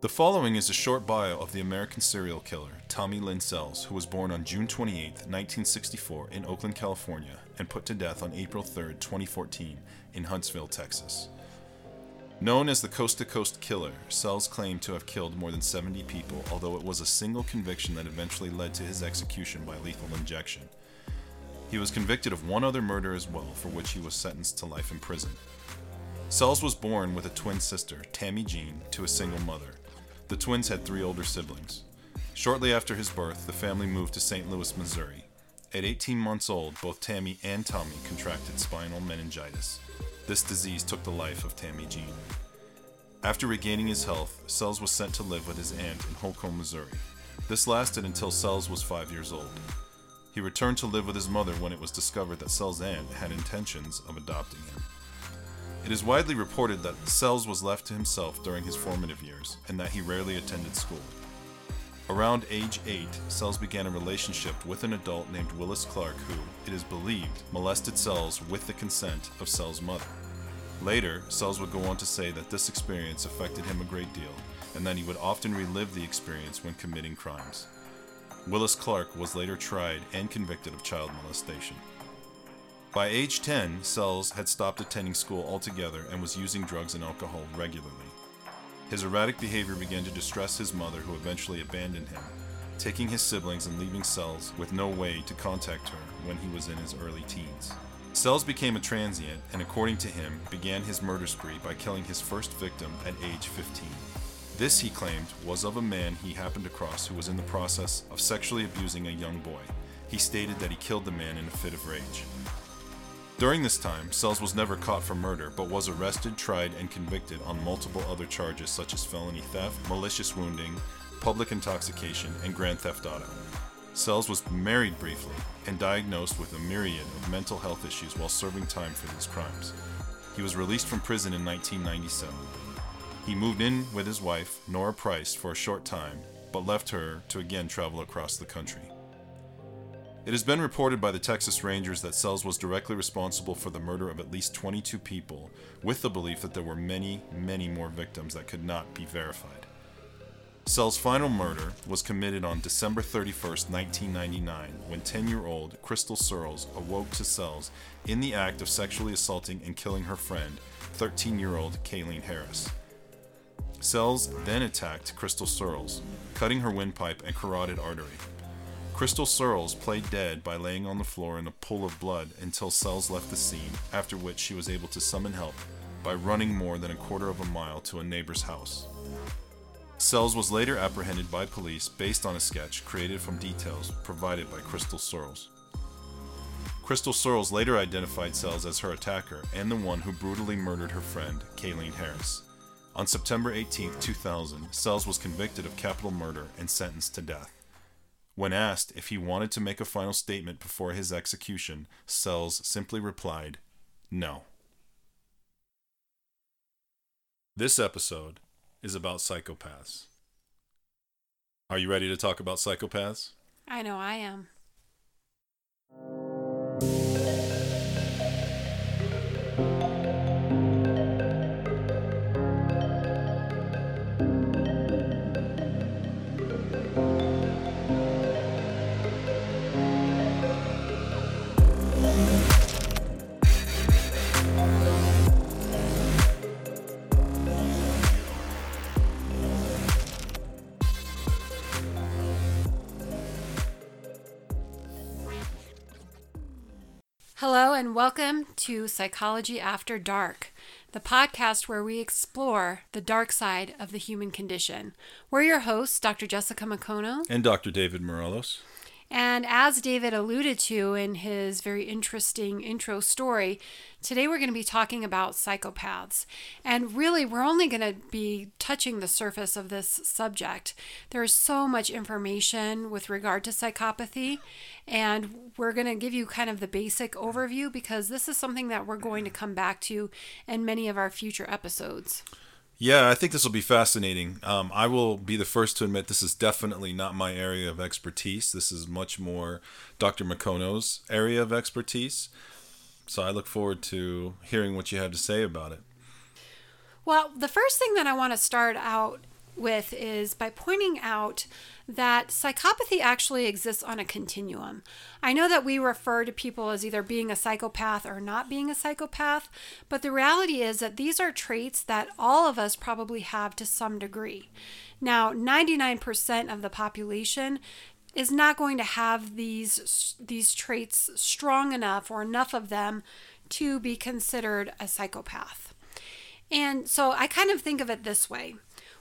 The following is a short bio of the American serial killer, Tommy Lynn Sells, who was born on June 28, 1964, in Oakland, California, and put to death on April 3, 2014, in Huntsville, Texas. Known as the Coast to Coast Killer, Sells claimed to have killed more than 70 people, although it was a single conviction that eventually led to his execution by lethal injection. He was convicted of one other murder as well, for which he was sentenced to life in prison. Sells was born with a twin sister, Tammy Jean, to a single mother. The twins had three older siblings. Shortly after his birth, the family moved to St. Louis, Missouri. At 18 months old, both Tammy and Tommy contracted spinal meningitis. This disease took the life of Tammy Jean. After regaining his health, Sells was sent to live with his aunt in Holcomb, Missouri. This lasted until Sells was five years old. He returned to live with his mother when it was discovered that Sells' aunt had intentions of adopting him. It is widely reported that Sells was left to himself during his formative years and that he rarely attended school. Around age 8, Sells began a relationship with an adult named Willis Clark who, it is believed, molested Sells with the consent of Sells' mother. Later, Sells would go on to say that this experience affected him a great deal and that he would often relive the experience when committing crimes. Willis Clark was later tried and convicted of child molestation. By age 10, Sells had stopped attending school altogether and was using drugs and alcohol regularly. His erratic behavior began to distress his mother, who eventually abandoned him, taking his siblings and leaving Sells with no way to contact her when he was in his early teens. Sells became a transient and, according to him, began his murder spree by killing his first victim at age 15. This, he claimed, was of a man he happened across who was in the process of sexually abusing a young boy. He stated that he killed the man in a fit of rage. During this time, Sells was never caught for murder, but was arrested, tried, and convicted on multiple other charges such as felony theft, malicious wounding, public intoxication, and grand theft auto. Sells was married briefly and diagnosed with a myriad of mental health issues while serving time for these crimes. He was released from prison in 1997. He moved in with his wife, Nora Price, for a short time, but left her to again travel across the country. It has been reported by the Texas Rangers that Sells was directly responsible for the murder of at least 22 people, with the belief that there were many, many more victims that could not be verified. Sells' final murder was committed on December 31, 1999, when 10 year old Krystal Surles awoke to Sells in the act of sexually assaulting and killing her friend, 13 year old Kaylene Harris. Sells then attacked Krystal Surles, cutting her windpipe and carotid artery. Krystal Surles played dead by laying on the floor in a pool of blood until Sells left the scene, after which she was able to summon help by running more than a quarter of a mile to a neighbor's house. Sells was later apprehended by police based on a sketch created from details provided by Krystal Surles. Krystal Surles later identified Sells as her attacker and the one who brutally murdered her friend, Kaylene Harris. On September 18, 2000, Sells was convicted of capital murder and sentenced to death. When asked if he wanted to make a final statement before his execution, Sells simply replied, No. This episode is about psychopaths. Are you ready to talk about psychopaths? I know I am. Hello, and welcome to Psychology After Dark, the podcast where we explore the dark side of the human condition. We're your hosts, Dr. Jessica Macono. And Dr. David Morelos. And as David alluded to in his very interesting intro story, today we're going to be talking about psychopaths. And really, we're only going to be touching the surface of this subject. There's so much information with regard to psychopathy, and we're going to give you kind of the basic overview because this is something that we're going to come back to in many of our future episodes. Yeah, I think this will be fascinating. Um, I will be the first to admit this is definitely not my area of expertise. This is much more Dr. Macono's area of expertise. So I look forward to hearing what you have to say about it. Well, the first thing that I want to start out with is by pointing out that psychopathy actually exists on a continuum. I know that we refer to people as either being a psychopath or not being a psychopath, but the reality is that these are traits that all of us probably have to some degree. Now, 99% of the population is not going to have these these traits strong enough or enough of them to be considered a psychopath. And so I kind of think of it this way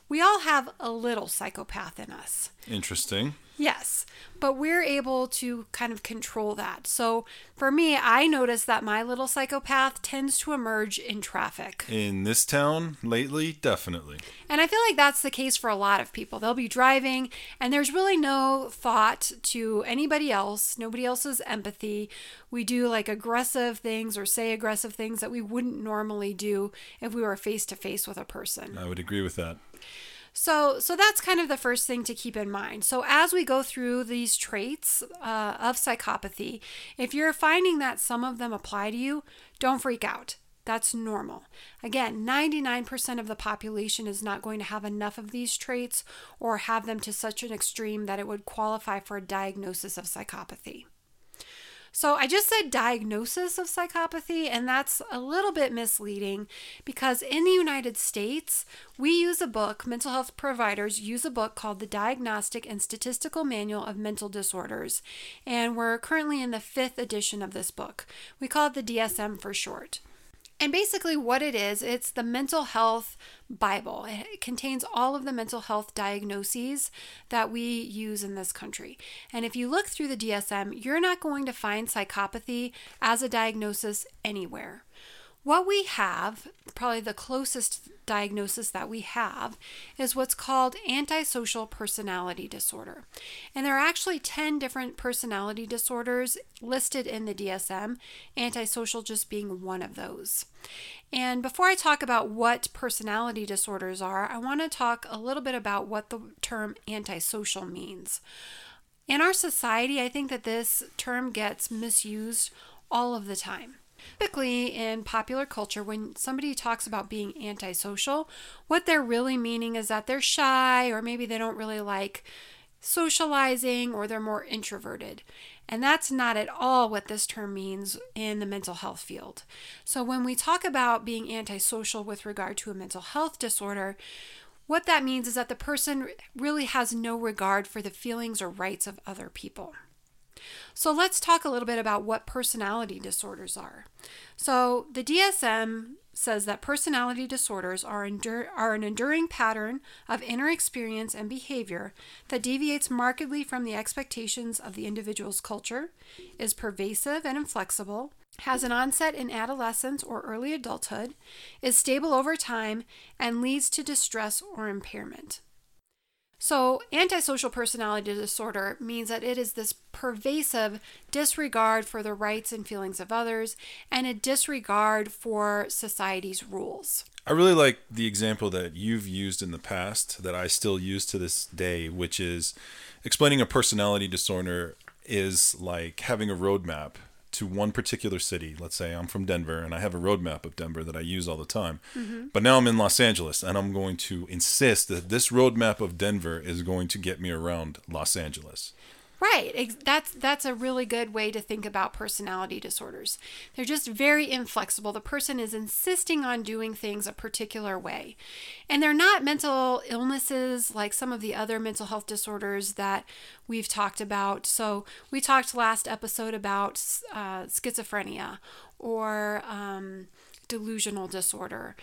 we all have a little psychopath in us. Interesting. Yes, but we're able to kind of control that. So for me, I notice that my little psychopath tends to emerge in traffic. In this town lately, definitely. And I feel like that's the case for a lot of people. They'll be driving and there's really no thought to anybody else, nobody else's empathy. We do like aggressive things or say aggressive things that we wouldn't normally do if we were face to face with a person. I would agree with that. So, so that's kind of the first thing to keep in mind. So, as we go through these traits uh, of psychopathy, if you're finding that some of them apply to you, don't freak out. That's normal. Again, 99% of the population is not going to have enough of these traits or have them to such an extreme that it would qualify for a diagnosis of psychopathy. So I just said diagnosis of psychopathy, and that's a little bit misleading because in the United States, we use a book, mental health providers use a book called the Diagnostic and Statistical Manual of Mental Disorders, and we're currently in the fifth edition of this book. We call it the DSM for short. And basically, what it is, it's the mental health Bible. It contains all of the mental health diagnoses that we use in this country. And if you look through the DSM, you're not going to find psychopathy as a diagnosis anywhere. What we have, probably the closest diagnosis that we have, is what's called antisocial personality disorder. And there are actually 10 different personality disorders listed in the DSM, antisocial just being one of those. And before I talk about what personality disorders are, I want to talk a little bit about what the term antisocial means. In our society, I think that this term gets misused all of the time. Typically, in popular culture, when somebody talks about being antisocial, what they're really meaning is that they're shy or maybe they don't really like socializing or they're more introverted. And that's not at all what this term means in the mental health field. So, when we talk about being antisocial with regard to a mental health disorder, what that means is that the person really has no regard for the feelings or rights of other people. So let's talk a little bit about what personality disorders are. So the DSM says that personality disorders are, endur- are an enduring pattern of inner experience and behavior that deviates markedly from the expectations of the individual's culture, is pervasive and inflexible, has an onset in adolescence or early adulthood, is stable over time, and leads to distress or impairment. So, antisocial personality disorder means that it is this pervasive disregard for the rights and feelings of others and a disregard for society's rules. I really like the example that you've used in the past that I still use to this day, which is explaining a personality disorder is like having a roadmap to one particular city. Let's say I'm from Denver and I have a roadmap of Denver that I use all the time. Mm-hmm. But now I'm in Los Angeles and I'm going to insist that this roadmap of Denver is going to get me around Los Angeles. Right. That's that's a really good way to think about personality disorders. They're just very inflexible. The person is insisting on doing things a particular way. And they're not mental illnesses like some of the other mental health disorders that we've talked about. So, we talked last episode about uh, schizophrenia or um, delusional disorder.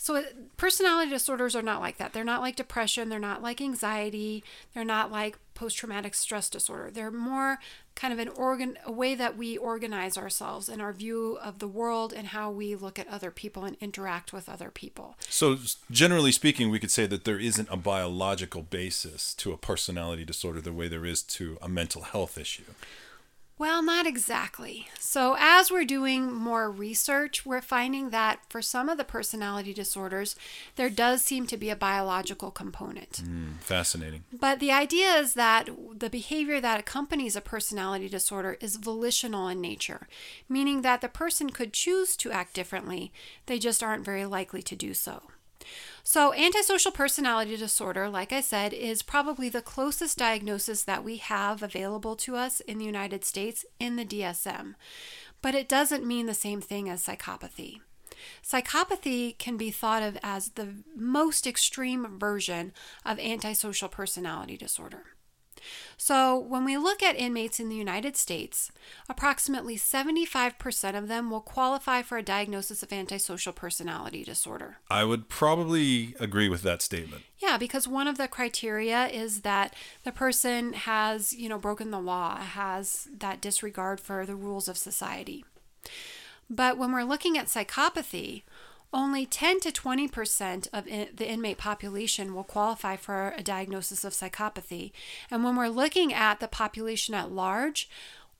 So, personality disorders are not like that. They're not like depression. They're not like anxiety. They're not like post traumatic stress disorder. They're more kind of an organ, a way that we organize ourselves and our view of the world and how we look at other people and interact with other people. So, generally speaking, we could say that there isn't a biological basis to a personality disorder the way there is to a mental health issue. Well, not exactly. So, as we're doing more research, we're finding that for some of the personality disorders, there does seem to be a biological component. Mm, fascinating. But the idea is that the behavior that accompanies a personality disorder is volitional in nature, meaning that the person could choose to act differently, they just aren't very likely to do so. So, antisocial personality disorder, like I said, is probably the closest diagnosis that we have available to us in the United States in the DSM. But it doesn't mean the same thing as psychopathy. Psychopathy can be thought of as the most extreme version of antisocial personality disorder. So, when we look at inmates in the United States, approximately 75% of them will qualify for a diagnosis of antisocial personality disorder. I would probably agree with that statement. Yeah, because one of the criteria is that the person has, you know, broken the law, has that disregard for the rules of society. But when we're looking at psychopathy, only 10 to 20% of in, the inmate population will qualify for a diagnosis of psychopathy. And when we're looking at the population at large,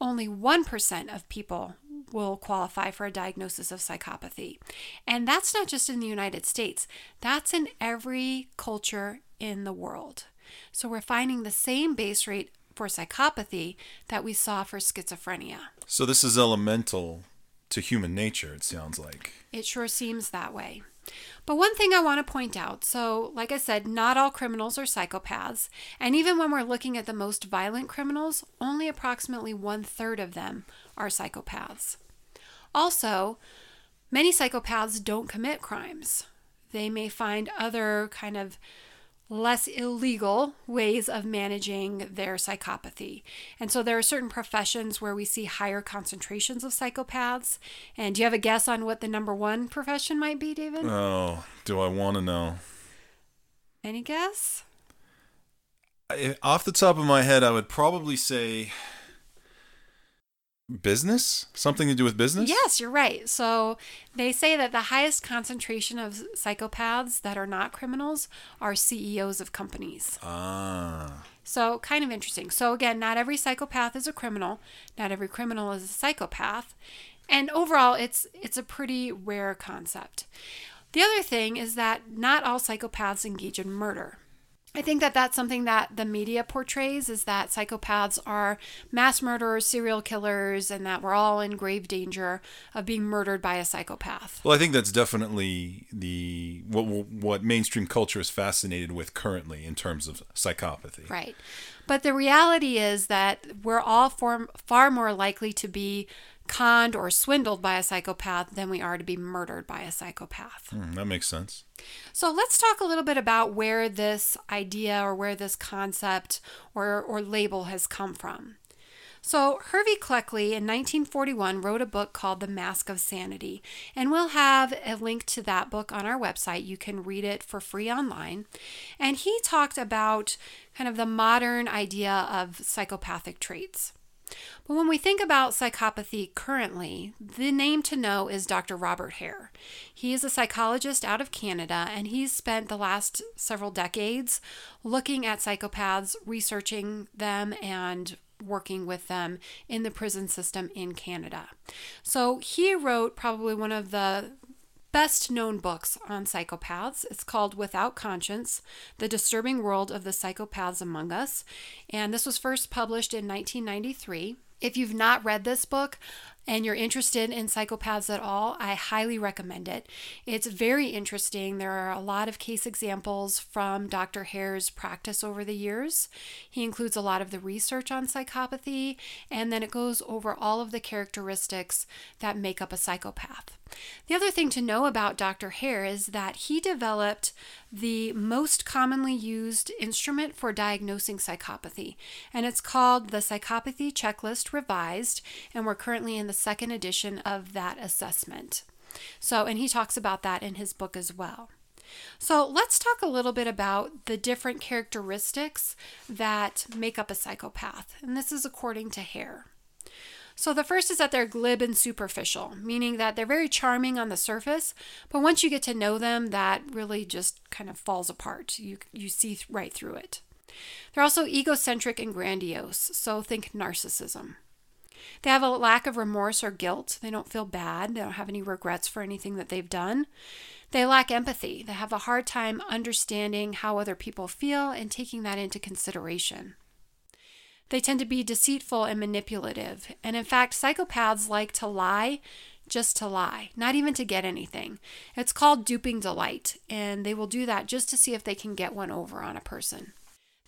only 1% of people will qualify for a diagnosis of psychopathy. And that's not just in the United States, that's in every culture in the world. So we're finding the same base rate for psychopathy that we saw for schizophrenia. So this is elemental to human nature, it sounds like. It sure seems that way. But one thing I want to point out so, like I said, not all criminals are psychopaths. And even when we're looking at the most violent criminals, only approximately one third of them are psychopaths. Also, many psychopaths don't commit crimes. They may find other kind of less illegal ways of managing their psychopathy. And so there are certain professions where we see higher concentrations of psychopaths. And do you have a guess on what the number one profession might be, David? Oh, do I want to know? Any guess? I, off the top of my head, I would probably say business? Something to do with business? Yes you're right. So they say that the highest concentration of psychopaths that are not criminals are ceos of companies. Ah. So kind of interesting. So again not every psychopath is a criminal. Not every criminal is a psychopath. And overall it's it's a pretty rare concept. The other thing is that not all psychopaths engage in murder I think that that's something that the media portrays is that psychopaths are mass murderers, serial killers, and that we're all in grave danger of being murdered by a psychopath. Well, I think that's definitely the what what mainstream culture is fascinated with currently in terms of psychopathy. Right. But the reality is that we're all far, far more likely to be conned or swindled by a psychopath than we are to be murdered by a psychopath. Mm, that makes sense. So let's talk a little bit about where this idea or where this concept or, or label has come from. So, Hervey Cleckley in 1941 wrote a book called The Mask of Sanity, and we'll have a link to that book on our website. You can read it for free online. And he talked about kind of the modern idea of psychopathic traits. But when we think about psychopathy currently, the name to know is Dr. Robert Hare. He is a psychologist out of Canada, and he's spent the last several decades looking at psychopaths, researching them, and working with them in the prison system in Canada. So he wrote probably one of the best known books on psychopaths. It's called Without Conscience The Disturbing World of the Psychopaths Among Us. And this was first published in 1993. If you've not read this book, and you're interested in psychopaths at all, I highly recommend it. It's very interesting. There are a lot of case examples from Dr. Hare's practice over the years. He includes a lot of the research on psychopathy, and then it goes over all of the characteristics that make up a psychopath. The other thing to know about Dr. Hare is that he developed the most commonly used instrument for diagnosing psychopathy, and it's called the Psychopathy Checklist Revised, and we're currently in the second edition of that assessment. So, and he talks about that in his book as well. So, let's talk a little bit about the different characteristics that make up a psychopath, and this is according to Hare. So, the first is that they're glib and superficial, meaning that they're very charming on the surface, but once you get to know them, that really just kind of falls apart. You, you see right through it. They're also egocentric and grandiose, so think narcissism. They have a lack of remorse or guilt. They don't feel bad. They don't have any regrets for anything that they've done. They lack empathy. They have a hard time understanding how other people feel and taking that into consideration. They tend to be deceitful and manipulative. And in fact, psychopaths like to lie just to lie, not even to get anything. It's called duping delight, and they will do that just to see if they can get one over on a person.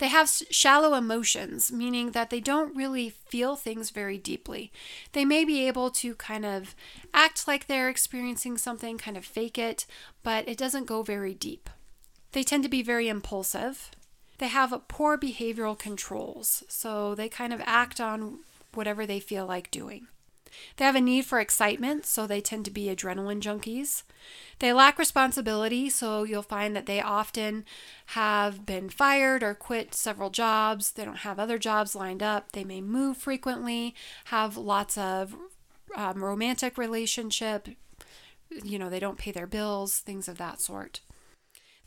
They have shallow emotions, meaning that they don't really feel things very deeply. They may be able to kind of act like they're experiencing something, kind of fake it, but it doesn't go very deep. They tend to be very impulsive. They have poor behavioral controls, so they kind of act on whatever they feel like doing. They have a need for excitement, so they tend to be adrenaline junkies. They lack responsibility, so you'll find that they often have been fired or quit several jobs. They don't have other jobs lined up. They may move frequently, have lots of um, romantic relationship. You know, they don't pay their bills, things of that sort.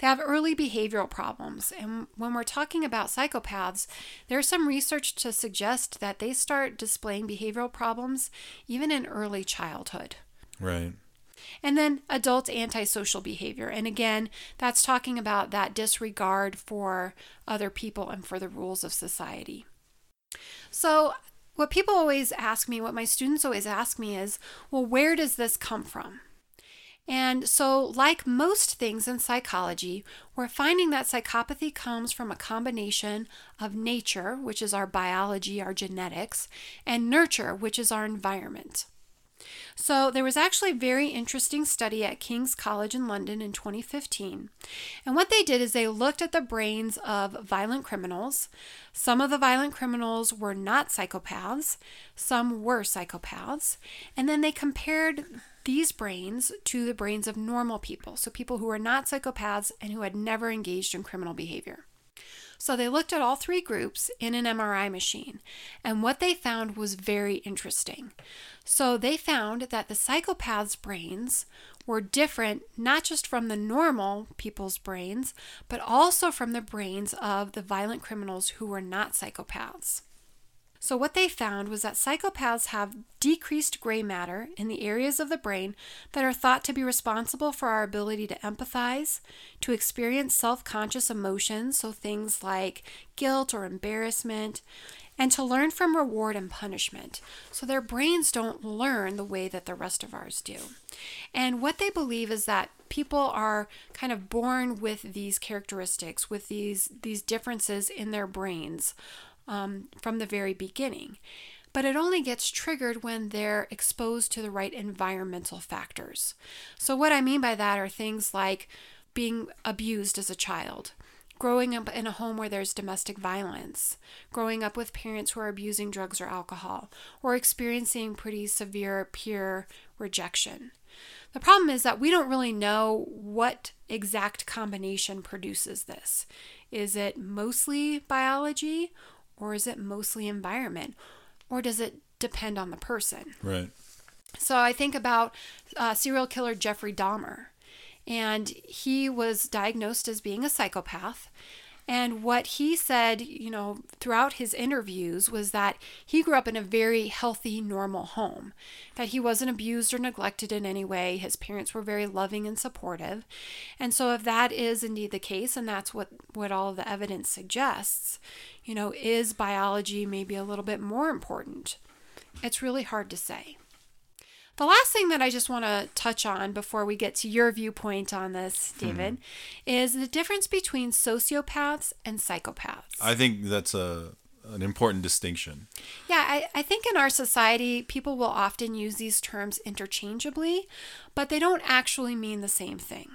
They have early behavioral problems. And when we're talking about psychopaths, there's some research to suggest that they start displaying behavioral problems even in early childhood. Right. And then adult antisocial behavior. And again, that's talking about that disregard for other people and for the rules of society. So, what people always ask me, what my students always ask me is, well, where does this come from? And so, like most things in psychology, we're finding that psychopathy comes from a combination of nature, which is our biology, our genetics, and nurture, which is our environment. So, there was actually a very interesting study at King's College in London in 2015. And what they did is they looked at the brains of violent criminals. Some of the violent criminals were not psychopaths, some were psychopaths. And then they compared these brains to the brains of normal people, so people who are not psychopaths and who had never engaged in criminal behavior. So they looked at all three groups in an MRI machine, and what they found was very interesting. So they found that the psychopaths' brains were different not just from the normal people's brains, but also from the brains of the violent criminals who were not psychopaths. So, what they found was that psychopaths have decreased gray matter in the areas of the brain that are thought to be responsible for our ability to empathize, to experience self conscious emotions, so things like guilt or embarrassment, and to learn from reward and punishment. So their brains don't learn the way that the rest of ours do. And what they believe is that people are kind of born with these characteristics, with these these differences in their brains um, from the very beginning. But it only gets triggered when they're exposed to the right environmental factors. So, what I mean by that are things like being abused as a child, growing up in a home where there's domestic violence, growing up with parents who are abusing drugs or alcohol, or experiencing pretty severe peer rejection. The problem is that we don't really know what exact combination produces this. Is it mostly biology or is it mostly environment? Or does it depend on the person? Right. So I think about uh, serial killer Jeffrey Dahmer. And he was diagnosed as being a psychopath. And what he said, you know, throughout his interviews was that he grew up in a very healthy, normal home, that he wasn't abused or neglected in any way. His parents were very loving and supportive. And so, if that is indeed the case, and that's what, what all the evidence suggests, you know, is biology maybe a little bit more important? It's really hard to say. The last thing that I just want to touch on before we get to your viewpoint on this, hmm. David, mm-hmm. is the difference between sociopaths and psychopaths. I think that's a an important distinction. Yeah, I, I think in our society, people will often use these terms interchangeably, but they don't actually mean the same thing.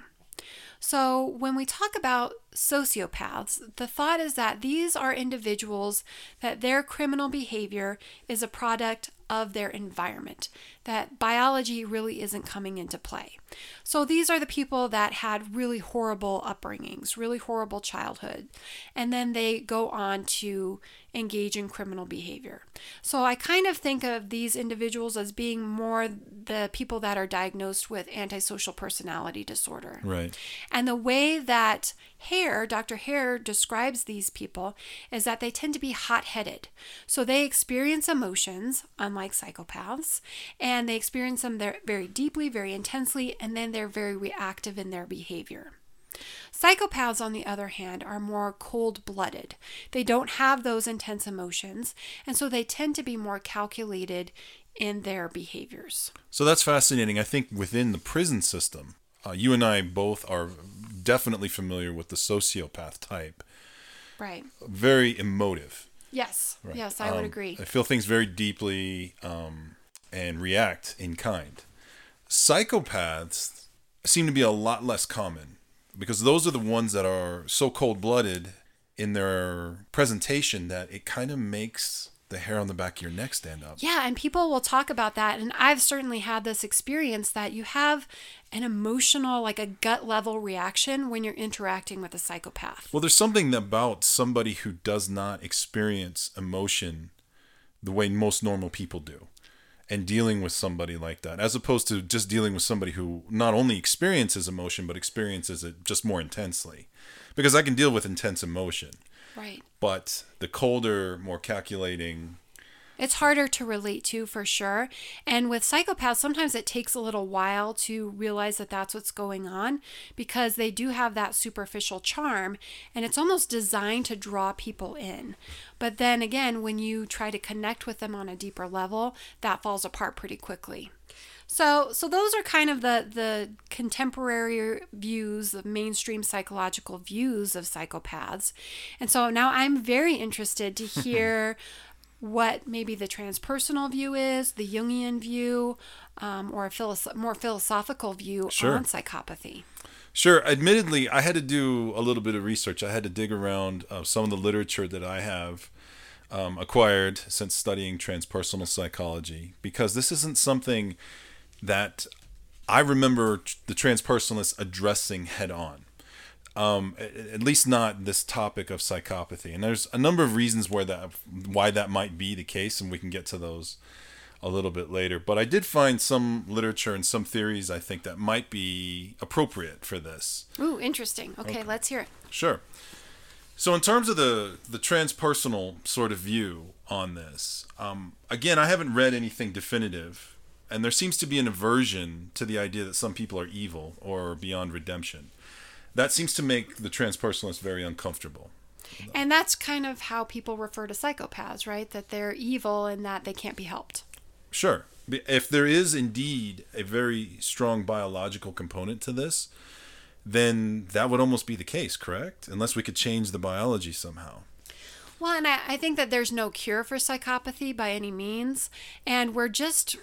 So, when we talk about sociopaths, the thought is that these are individuals that their criminal behavior is a product of their environment, that biology really isn't coming into play. So these are the people that had really horrible upbringings, really horrible childhood, and then they go on to engage in criminal behavior. So I kind of think of these individuals as being more the people that are diagnosed with antisocial personality disorder. Right. And the way that Hare, Dr. Hare describes these people is that they tend to be hot headed. So they experience emotions, unlike psychopaths, and they experience them very deeply, very intensely, and then they're very reactive in their behavior. Psychopaths, on the other hand, are more cold blooded. They don't have those intense emotions, and so they tend to be more calculated in their behaviors. So that's fascinating. I think within the prison system, uh, you and I both are definitely familiar with the sociopath type. Right. Very emotive. Yes. Right. Yes, I would um, agree. I feel things very deeply um, and react in kind. Psychopaths seem to be a lot less common because those are the ones that are so cold blooded in their presentation that it kind of makes the hair on the back of your neck stand up. Yeah, and people will talk about that. And I've certainly had this experience that you have an emotional, like a gut level reaction when you're interacting with a psychopath. Well, there's something about somebody who does not experience emotion the way most normal people do. And dealing with somebody like that, as opposed to just dealing with somebody who not only experiences emotion, but experiences it just more intensely. Because I can deal with intense emotion Right. But the colder, more calculating. It's harder to relate to for sure. And with psychopaths, sometimes it takes a little while to realize that that's what's going on because they do have that superficial charm and it's almost designed to draw people in. But then again, when you try to connect with them on a deeper level, that falls apart pretty quickly. So, so those are kind of the the contemporary views, the mainstream psychological views of psychopaths. And so now I'm very interested to hear what maybe the transpersonal view is, the Jungian view, um, or a philosoph- more philosophical view sure. on psychopathy. Sure. Admittedly, I had to do a little bit of research. I had to dig around uh, some of the literature that I have um, acquired since studying transpersonal psychology because this isn't something that I remember the transpersonalists addressing head on. Um, at least not this topic of psychopathy. And there's a number of reasons where that why that might be the case, and we can get to those a little bit later. But I did find some literature and some theories I think that might be appropriate for this. Ooh, interesting. Okay, okay. let's hear it. Sure. So in terms of the the transpersonal sort of view on this, um, again, I haven't read anything definitive and there seems to be an aversion to the idea that some people are evil or beyond redemption. That seems to make the transpersonalists very uncomfortable. And that's kind of how people refer to psychopaths, right? That they're evil and that they can't be helped. Sure. If there is indeed a very strong biological component to this, then that would almost be the case, correct? Unless we could change the biology somehow. Well, and I, I think that there's no cure for psychopathy by any means. And we're just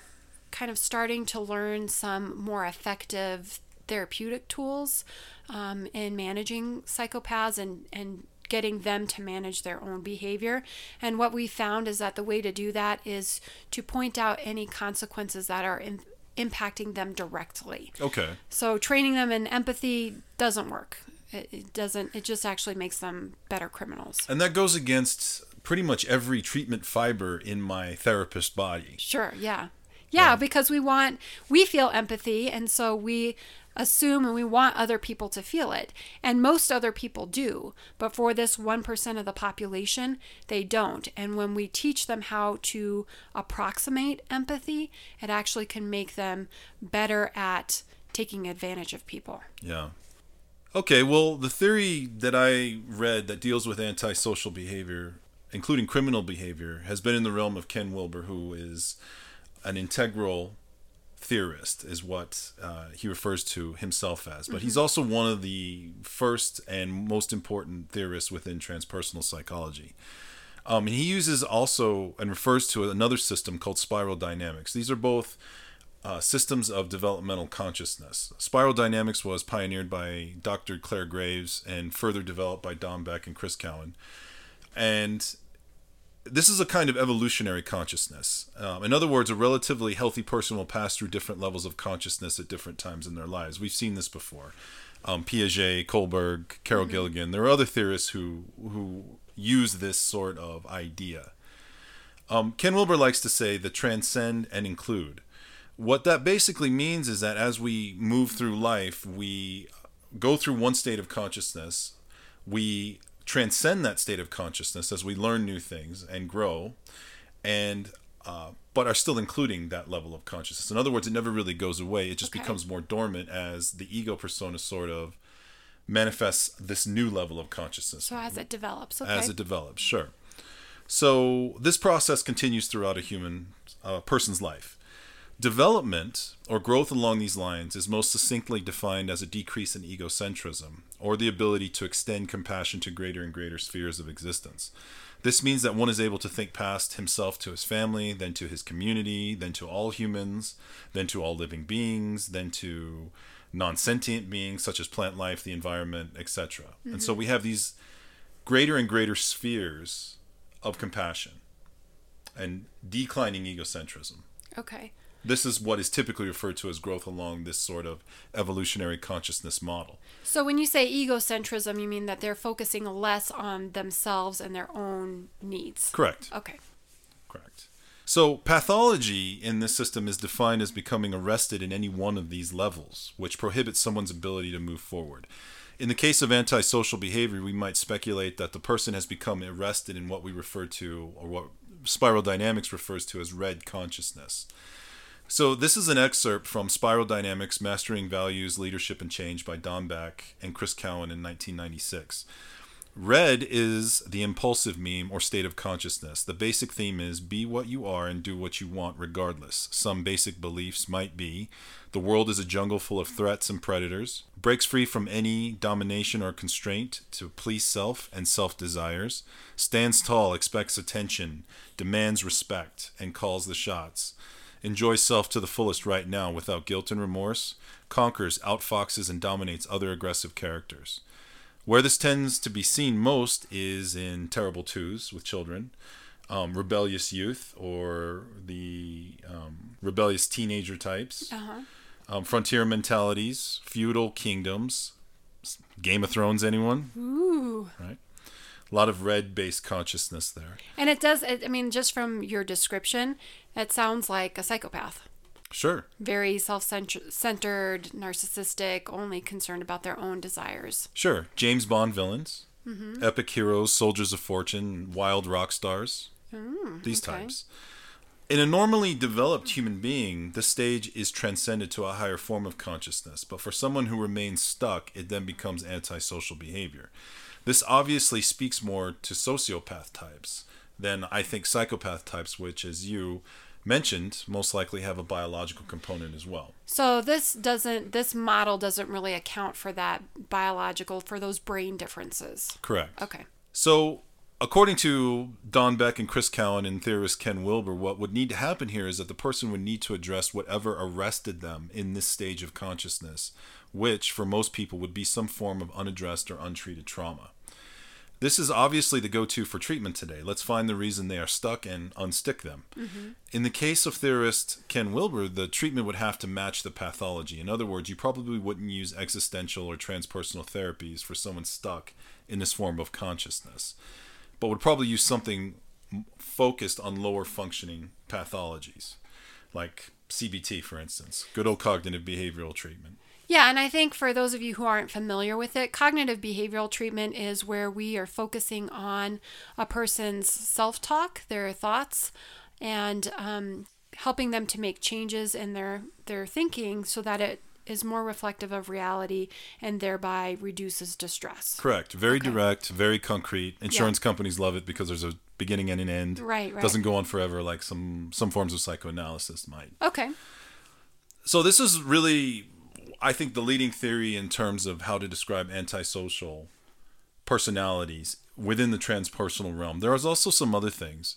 kind of starting to learn some more effective therapeutic tools um, in managing psychopaths and, and getting them to manage their own behavior. And what we found is that the way to do that is to point out any consequences that are in, impacting them directly. Okay. So training them in empathy doesn't work. It, it doesn't. It just actually makes them better criminals. And that goes against pretty much every treatment fiber in my therapist body. Sure. Yeah. Yeah, yeah, because we want, we feel empathy, and so we assume and we want other people to feel it. And most other people do, but for this 1% of the population, they don't. And when we teach them how to approximate empathy, it actually can make them better at taking advantage of people. Yeah. Okay, well, the theory that I read that deals with antisocial behavior, including criminal behavior, has been in the realm of Ken Wilber, who is an integral theorist is what uh, he refers to himself as but mm-hmm. he's also one of the first and most important theorists within transpersonal psychology um, and he uses also and refers to another system called spiral dynamics these are both uh, systems of developmental consciousness. Spiral dynamics was pioneered by Dr. Clare Graves and further developed by Don Beck and Chris Cowan. And this is a kind of evolutionary consciousness. Um, in other words, a relatively healthy person will pass through different levels of consciousness at different times in their lives. We've seen this before. Um, Piaget, Kohlberg, Carol mm-hmm. Gilligan. There are other theorists who who use this sort of idea. Um, Ken Wilber likes to say the transcend and include. What that basically means is that as we move through life, we go through one state of consciousness, we transcend that state of consciousness as we learn new things and grow and uh, but are still including that level of consciousness in other words it never really goes away it just okay. becomes more dormant as the ego persona sort of manifests this new level of consciousness. So as it develops, okay. As it develops, sure. So this process continues throughout a human uh, person's life. Development or growth along these lines is most succinctly defined as a decrease in egocentrism, or the ability to extend compassion to greater and greater spheres of existence. This means that one is able to think past himself to his family, then to his community, then to all humans, then to all living beings, then to non sentient beings such as plant life, the environment, etc. Mm-hmm. And so we have these greater and greater spheres of compassion and declining egocentrism. Okay. This is what is typically referred to as growth along this sort of evolutionary consciousness model. So, when you say egocentrism, you mean that they're focusing less on themselves and their own needs? Correct. Okay. Correct. So, pathology in this system is defined as becoming arrested in any one of these levels, which prohibits someone's ability to move forward. In the case of antisocial behavior, we might speculate that the person has become arrested in what we refer to, or what spiral dynamics refers to as red consciousness. So, this is an excerpt from Spiral Dynamics Mastering Values, Leadership, and Change by Don Beck and Chris Cowan in 1996. Red is the impulsive meme or state of consciousness. The basic theme is be what you are and do what you want regardless. Some basic beliefs might be the world is a jungle full of threats and predators, breaks free from any domination or constraint to please self and self desires, stands tall, expects attention, demands respect, and calls the shots enjoys self to the fullest right now without guilt and remorse, conquers, outfoxes, and dominates other aggressive characters. Where this tends to be seen most is in terrible twos with children, um, rebellious youth, or the um, rebellious teenager types, uh-huh. um, frontier mentalities, feudal kingdoms, Game of Thrones, anyone? Ooh. Right? A lot of red based consciousness there. And it does, I mean, just from your description, it sounds like a psychopath. Sure. Very self centered, narcissistic, only concerned about their own desires. Sure. James Bond villains, mm-hmm. epic heroes, soldiers of fortune, wild rock stars. Mm, these okay. types. In a normally developed human being, the stage is transcended to a higher form of consciousness, but for someone who remains stuck, it then becomes antisocial behavior. This obviously speaks more to sociopath types than I think psychopath types, which, as you mentioned, most likely have a biological component as well. So this doesn't this model doesn't really account for that biological for those brain differences. Correct. Okay. So according to Don Beck and Chris Cowan and theorist Ken Wilber, what would need to happen here is that the person would need to address whatever arrested them in this stage of consciousness, which for most people would be some form of unaddressed or untreated trauma. This is obviously the go to for treatment today. Let's find the reason they are stuck and unstick them. Mm-hmm. In the case of theorist Ken Wilber, the treatment would have to match the pathology. In other words, you probably wouldn't use existential or transpersonal therapies for someone stuck in this form of consciousness, but would probably use something focused on lower functioning pathologies, like CBT, for instance, good old cognitive behavioral treatment. Yeah, and I think for those of you who aren't familiar with it, cognitive behavioral treatment is where we are focusing on a person's self talk, their thoughts, and um, helping them to make changes in their, their thinking so that it is more reflective of reality and thereby reduces distress. Correct. Very okay. direct, very concrete. Insurance yeah. companies love it because there's a beginning and an end. Right, right. Doesn't go on forever like some some forms of psychoanalysis might. Okay. So this is really I think the leading theory in terms of how to describe antisocial personalities within the transpersonal realm. There is also some other things.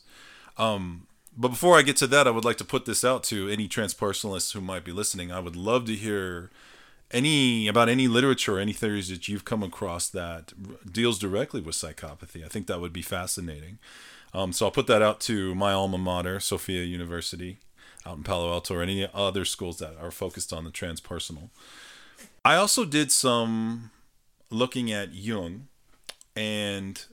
Um, but before I get to that, I would like to put this out to any transpersonalists who might be listening. I would love to hear any about any literature or any theories that you've come across that deals directly with psychopathy. I think that would be fascinating. Um, so I'll put that out to my alma mater, Sofia University, out in Palo Alto or any other schools that are focused on the transpersonal. I also did some looking at Jung and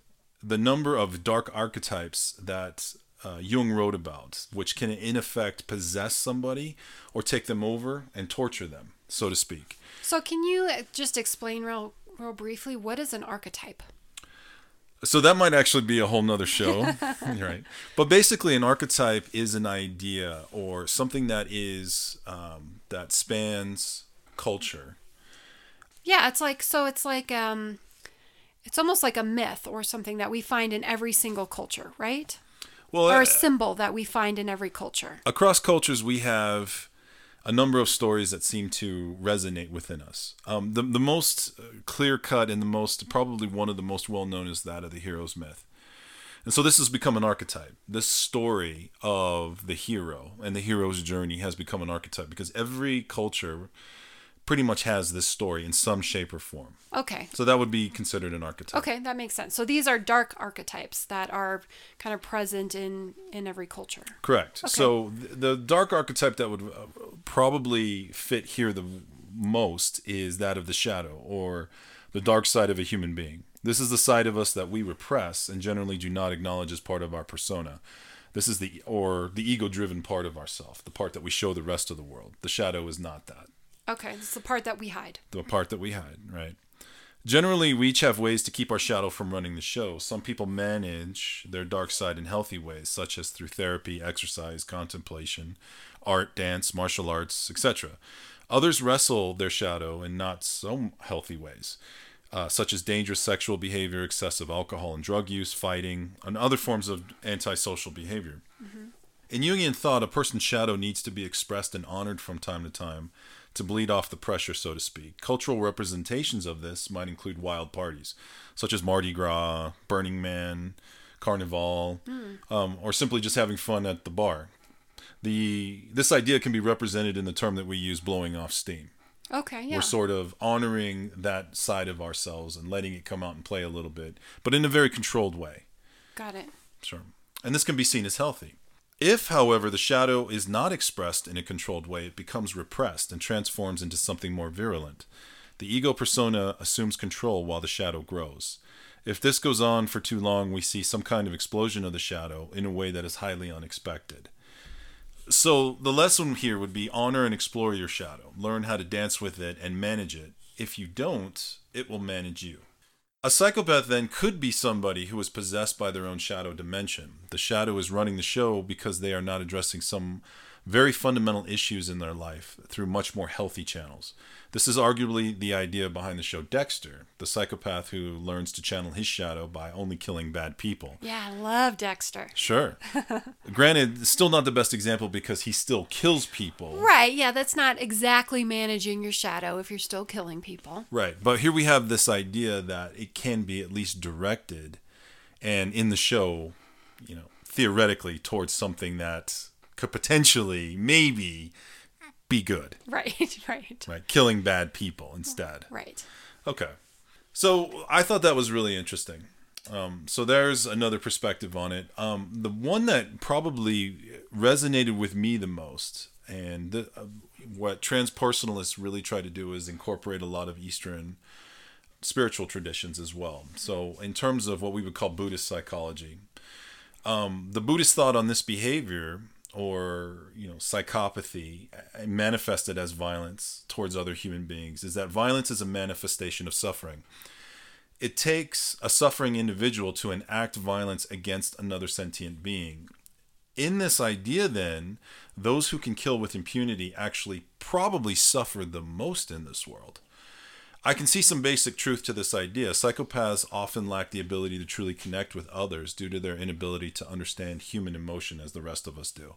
the number of dark archetypes that uh, Jung wrote about, which can in effect possess somebody or take them over and torture them, so to speak. So, can you just explain real, real briefly what is an archetype? So that might actually be a whole nother show, right? But basically, an archetype is an idea or something that is um, that spans culture, Yeah, it's like so it's like um it's almost like a myth or something that we find in every single culture, right? Well, Or uh, a symbol that we find in every culture. across cultures, we have a number of stories that seem to resonate within us. Um, the the most clear cut and the most probably one of the most well known is that of the hero's myth. And so this has become an archetype. This story of the hero and the hero's journey has become an archetype because every culture pretty much has this story in some shape or form. Okay. So that would be considered an archetype. Okay, that makes sense. So these are dark archetypes that are kind of present in in every culture. Correct. Okay. So th- the dark archetype that would uh, probably fit here the most is that of the shadow or the dark side of a human being. This is the side of us that we repress and generally do not acknowledge as part of our persona. This is the or the ego-driven part of ourself, the part that we show the rest of the world. The shadow is not that. Okay, it's the part that we hide. the part that we hide, right? Generally, we each have ways to keep our shadow from running the show. Some people manage their dark side in healthy ways, such as through therapy, exercise, contemplation, art, dance, martial arts, etc. Others wrestle their shadow in not so healthy ways, uh, such as dangerous sexual behavior, excessive alcohol and drug use, fighting, and other forms of antisocial behavior. In Jungian thought, a person's shadow needs to be expressed and honored from time to time to bleed off the pressure, so to speak. Cultural representations of this might include wild parties, such as Mardi Gras, Burning Man, Carnival, um, or simply just having fun at the bar. The this idea can be represented in the term that we use, blowing off steam. Okay, yeah. We're sort of honoring that side of ourselves and letting it come out and play a little bit, but in a very controlled way. Got it. Sure. And this can be seen as healthy. If, however, the shadow is not expressed in a controlled way, it becomes repressed and transforms into something more virulent. The ego persona assumes control while the shadow grows. If this goes on for too long, we see some kind of explosion of the shadow in a way that is highly unexpected. So, the lesson here would be honor and explore your shadow. Learn how to dance with it and manage it. If you don't, it will manage you. A psychopath then could be somebody who is possessed by their own shadow dimension. The shadow is running the show because they are not addressing some very fundamental issues in their life through much more healthy channels. This is arguably the idea behind the show Dexter, the psychopath who learns to channel his shadow by only killing bad people. Yeah, I love Dexter. Sure. Granted, still not the best example because he still kills people. Right, yeah, that's not exactly managing your shadow if you're still killing people. Right. But here we have this idea that it can be at least directed and in the show, you know, theoretically towards something that could potentially, maybe, be good. Right, right, Right. Killing bad people instead. right. Okay. So I thought that was really interesting. Um, so there's another perspective on it. Um, the one that probably resonated with me the most, and the, uh, what transpersonalists really try to do is incorporate a lot of Eastern spiritual traditions as well. So in terms of what we would call Buddhist psychology, um, the Buddhist thought on this behavior or you know psychopathy manifested as violence towards other human beings is that violence is a manifestation of suffering. It takes a suffering individual to enact violence against another sentient being. In this idea then those who can kill with impunity actually probably suffer the most in this world I can see some basic truth to this idea. Psychopaths often lack the ability to truly connect with others due to their inability to understand human emotion as the rest of us do.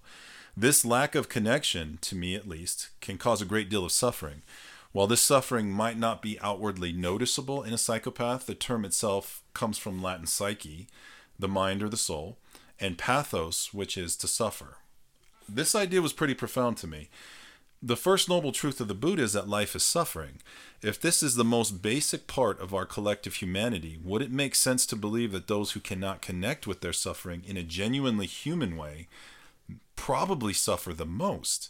This lack of connection, to me at least, can cause a great deal of suffering. While this suffering might not be outwardly noticeable in a psychopath, the term itself comes from Latin psyche, the mind or the soul, and pathos, which is to suffer. This idea was pretty profound to me. The first noble truth of the Buddha is that life is suffering. If this is the most basic part of our collective humanity, would it make sense to believe that those who cannot connect with their suffering in a genuinely human way probably suffer the most?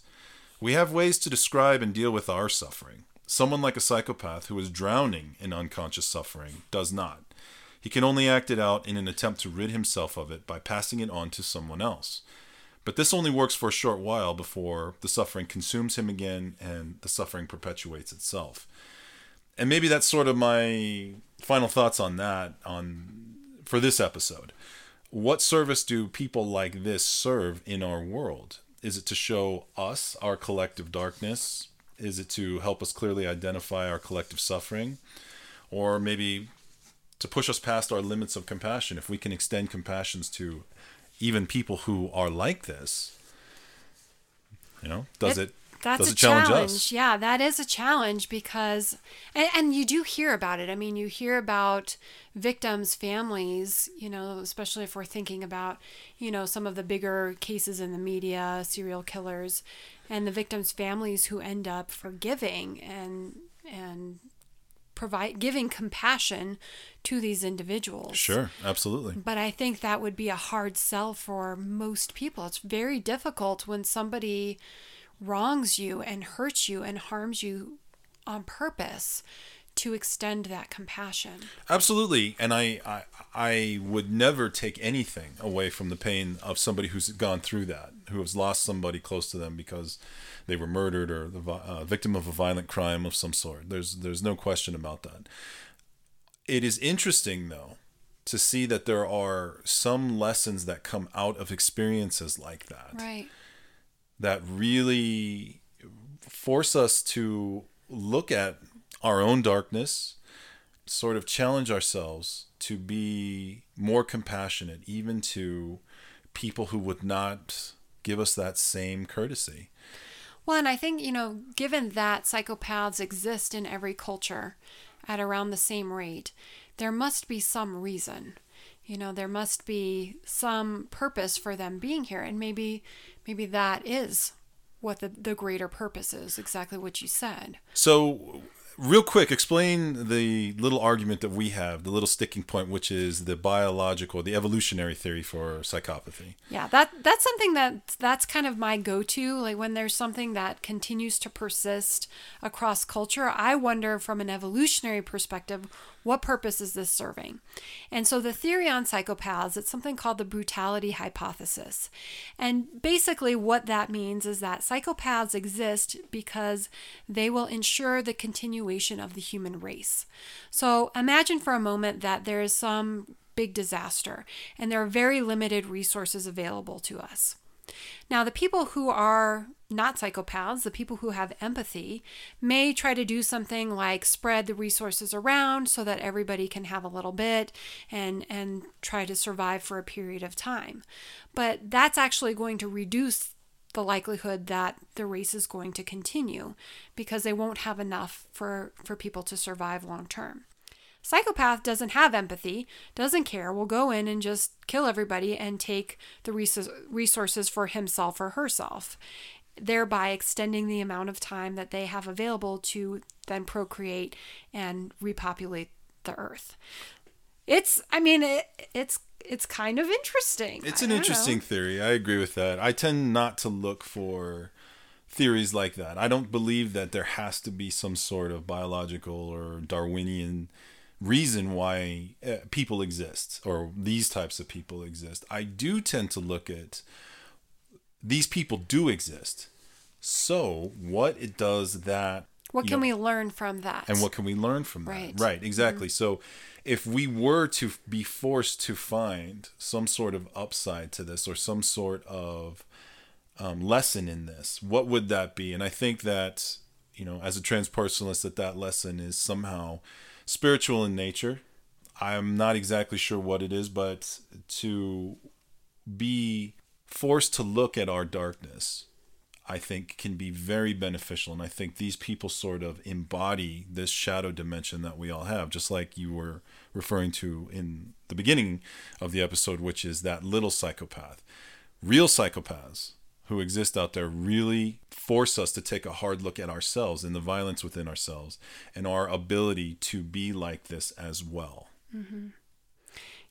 We have ways to describe and deal with our suffering. Someone like a psychopath who is drowning in unconscious suffering does not. He can only act it out in an attempt to rid himself of it by passing it on to someone else. But this only works for a short while before the suffering consumes him again and the suffering perpetuates itself. And maybe that's sort of my final thoughts on that on for this episode. What service do people like this serve in our world? Is it to show us our collective darkness Is it to help us clearly identify our collective suffering? Or maybe to push us past our limits of compassion? If we can extend compassions to even people who are like this, you know, does it, it that's does a it challenge, challenge. us? Yeah, that is a challenge because, and, and, you do hear about it. I mean, you hear about victims' families, you know, especially if we're thinking about, you know, some of the bigger cases in the media, serial killers, and the victims' families who end up forgiving and, and, provide giving compassion to these individuals. Sure, absolutely. But I think that would be a hard sell for most people. It's very difficult when somebody wrongs you and hurts you and harms you on purpose to extend that compassion. Absolutely, and I, I I would never take anything away from the pain of somebody who's gone through that, who has lost somebody close to them because they were murdered or the uh, victim of a violent crime of some sort. There's there's no question about that. It is interesting though to see that there are some lessons that come out of experiences like that. Right that really force us to look at our own darkness, sort of challenge ourselves to be more compassionate, even to people who would not give us that same courtesy. Well, and I think, you know, given that psychopaths exist in every culture at around the same rate, there must be some reason. You know, there must be some purpose for them being here. And maybe maybe that is what the, the greater purpose is, exactly what you said. So, real quick, explain the little argument that we have, the little sticking point, which is the biological, the evolutionary theory for psychopathy. Yeah, that that's something that that's kind of my go-to. Like when there's something that continues to persist across culture, I wonder from an evolutionary perspective, what purpose is this serving? And so the theory on psychopaths, it's something called the brutality hypothesis. And basically what that means is that psychopaths exist because they will ensure the continuation of the human race. So imagine for a moment that there is some big disaster and there are very limited resources available to us. Now, the people who are not psychopaths, the people who have empathy, may try to do something like spread the resources around so that everybody can have a little bit and, and try to survive for a period of time. But that's actually going to reduce the likelihood that the race is going to continue because they won't have enough for, for people to survive long term. Psychopath doesn't have empathy, doesn't care, will go in and just kill everybody and take the resources for himself or herself, thereby extending the amount of time that they have available to then procreate and repopulate the earth. It's, I mean, it, it's it's kind of interesting. It's an interesting know. theory. I agree with that. I tend not to look for theories like that. I don't believe that there has to be some sort of biological or Darwinian reason why uh, people exist or these types of people exist. I do tend to look at these people do exist. So, what it does that what can know, we learn from that? And what can we learn from that? Right, right exactly. Mm-hmm. So, if we were to be forced to find some sort of upside to this or some sort of um, lesson in this, what would that be? And I think that, you know, as a transpersonalist, that that lesson is somehow spiritual in nature. I'm not exactly sure what it is, but to be forced to look at our darkness, I think can be very beneficial. And I think these people sort of embody this shadow dimension that we all have, just like you were referring to in the beginning of the episode, which is that little psychopath. Real psychopaths who exist out there really force us to take a hard look at ourselves and the violence within ourselves and our ability to be like this as well. Mm-hmm.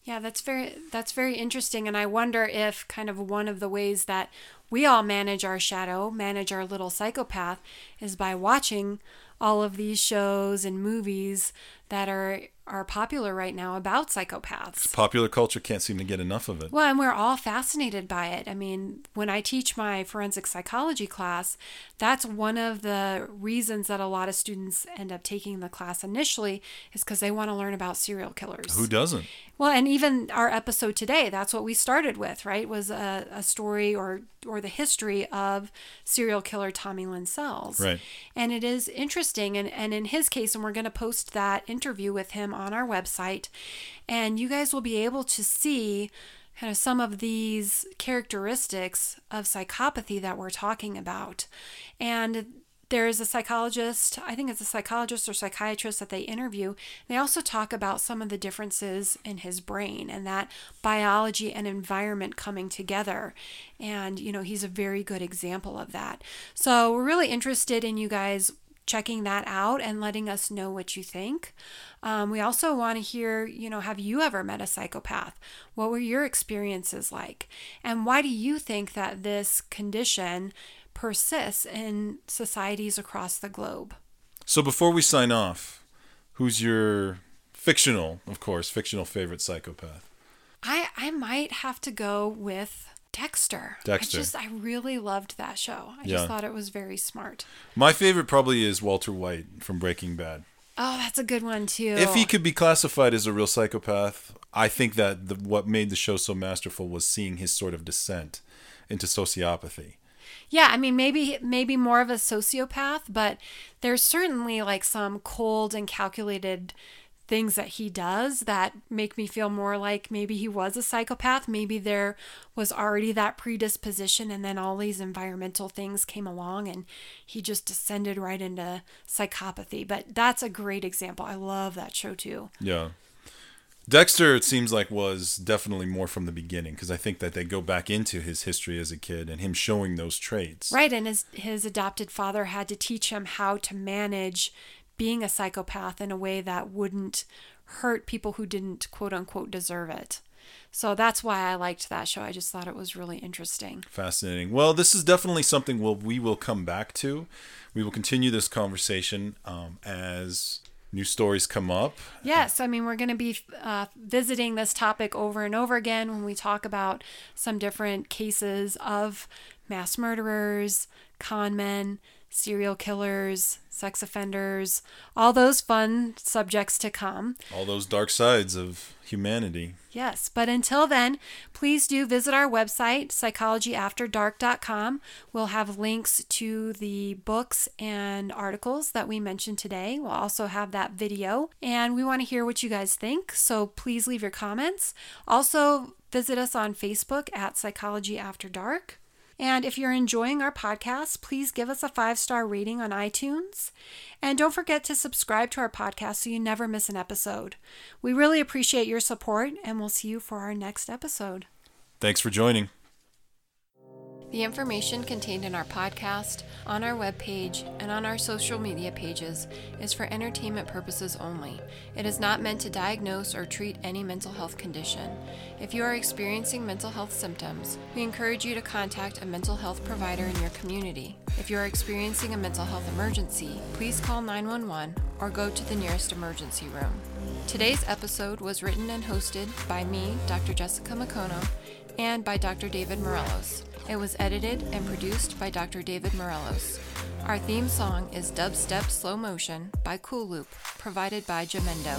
Yeah, that's very that's very interesting, and I wonder if kind of one of the ways that we all manage our shadow, manage our little psychopath, is by watching all of these shows and movies that are are popular right now about psychopaths. Popular culture can't seem to get enough of it. Well, and we're all fascinated by it. I mean, when I teach my forensic psychology class, that's one of the reasons that a lot of students end up taking the class initially is because they want to learn about serial killers. Who doesn't? Well, and even our episode today, that's what we started with, right? Was a, a story or or the history of serial killer Tommy Lynn Sells. Right. And it is interesting. And, and in his case, and we're going to post that interview with him on our website, and you guys will be able to see kind of some of these characteristics of psychopathy that we're talking about. And there's a psychologist, I think it's a psychologist or psychiatrist that they interview. They also talk about some of the differences in his brain and that biology and environment coming together. And, you know, he's a very good example of that. So we're really interested in you guys checking that out and letting us know what you think. Um, we also want to hear, you know, have you ever met a psychopath? What were your experiences like? And why do you think that this condition persists in societies across the globe. So before we sign off, who's your fictional, of course, fictional favorite psychopath? I I might have to go with Dexter. Dexter. I just I really loved that show. I Yeah. just thought it was very smart. My favorite probably is Walter White from Breaking Bad. Oh, that's a good one too. If he could be classified as a real psychopath, I think that the, what made the show so masterful was seeing his sort of descent into sociopathy. Yeah, I mean maybe maybe more of a sociopath, but there's certainly like some cold and calculated things that he does that make me feel more like maybe he was a psychopath. Maybe there was already that predisposition and then all these environmental things came along and he just descended right into psychopathy. But that's a great example. I love that show too. Yeah. Dexter, it seems like, was definitely more from the beginning because I think that they go back into his history as a kid and him showing those traits. Right, and his his adopted father had to teach him how to manage being a psychopath in a way that wouldn't hurt people who didn't quote unquote deserve it. So that's why I liked that show. I just thought it was really interesting. Fascinating. Well, this is definitely something we'll, we will come back to. We will continue this conversation um, as new stories come up. Yes, I mean, we're going to be uh, visiting this topic over and over again when we talk about some different cases of mass murderers, con men, serial killers, sex offenders, all those fun subjects to come. All those dark sides of humanity. Yes, but until then, please do visit our website, psychologyafterdark.com. We'll have links to the books and articles that we mentioned today. We'll also have that video, and we want to hear what you guys think, so please leave your comments. Also, visit us on Facebook at Psychology After Dark. And if you're enjoying our podcast, please give us a five star rating on iTunes. And don't forget to subscribe to our podcast so you never miss an episode. We really appreciate your support, and we'll see you for our next episode. Thanks for joining. The information contained in our podcast, on our webpage, and on our social media pages is for entertainment purposes only. It is not meant to diagnose or treat any mental health condition. If you are experiencing mental health symptoms, we encourage you to contact a mental health provider in your community. If you are experiencing a mental health emergency, please call 911 or go to the nearest emergency room. Today's episode was written and hosted by me, Dr. Jessica McCono, and by Dr. David Morelos. It was edited and produced by Dr. David Morelos. Our theme song is Dubstep Slow Motion by Cool Loop, provided by Jamendo.